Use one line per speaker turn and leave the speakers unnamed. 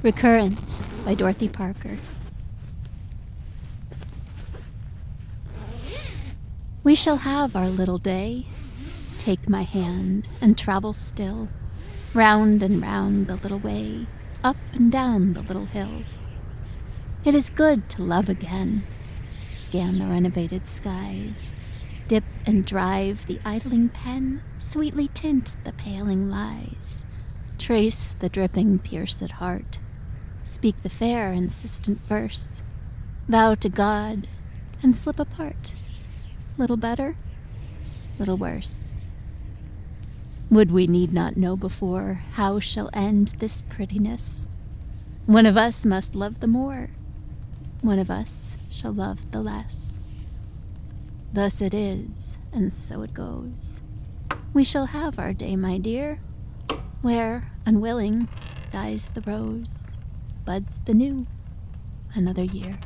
Recurrence by Dorothy Parker. We shall have our little day. Take my hand and travel still, round and round the little way, up and down the little hill. It is good to love again. Scan the renovated skies, dip and drive the idling pen, sweetly tint the paling lies, trace the dripping pierced heart, speak the fair insistent verse, vow to God, and slip apart. Little better, little worse. Would we need not know before how shall end this prettiness? One of us must love the more, one of us shall love the less. Thus it is, and so it goes. We shall have our day, my dear, where, unwilling, dies the rose, buds the new, another year.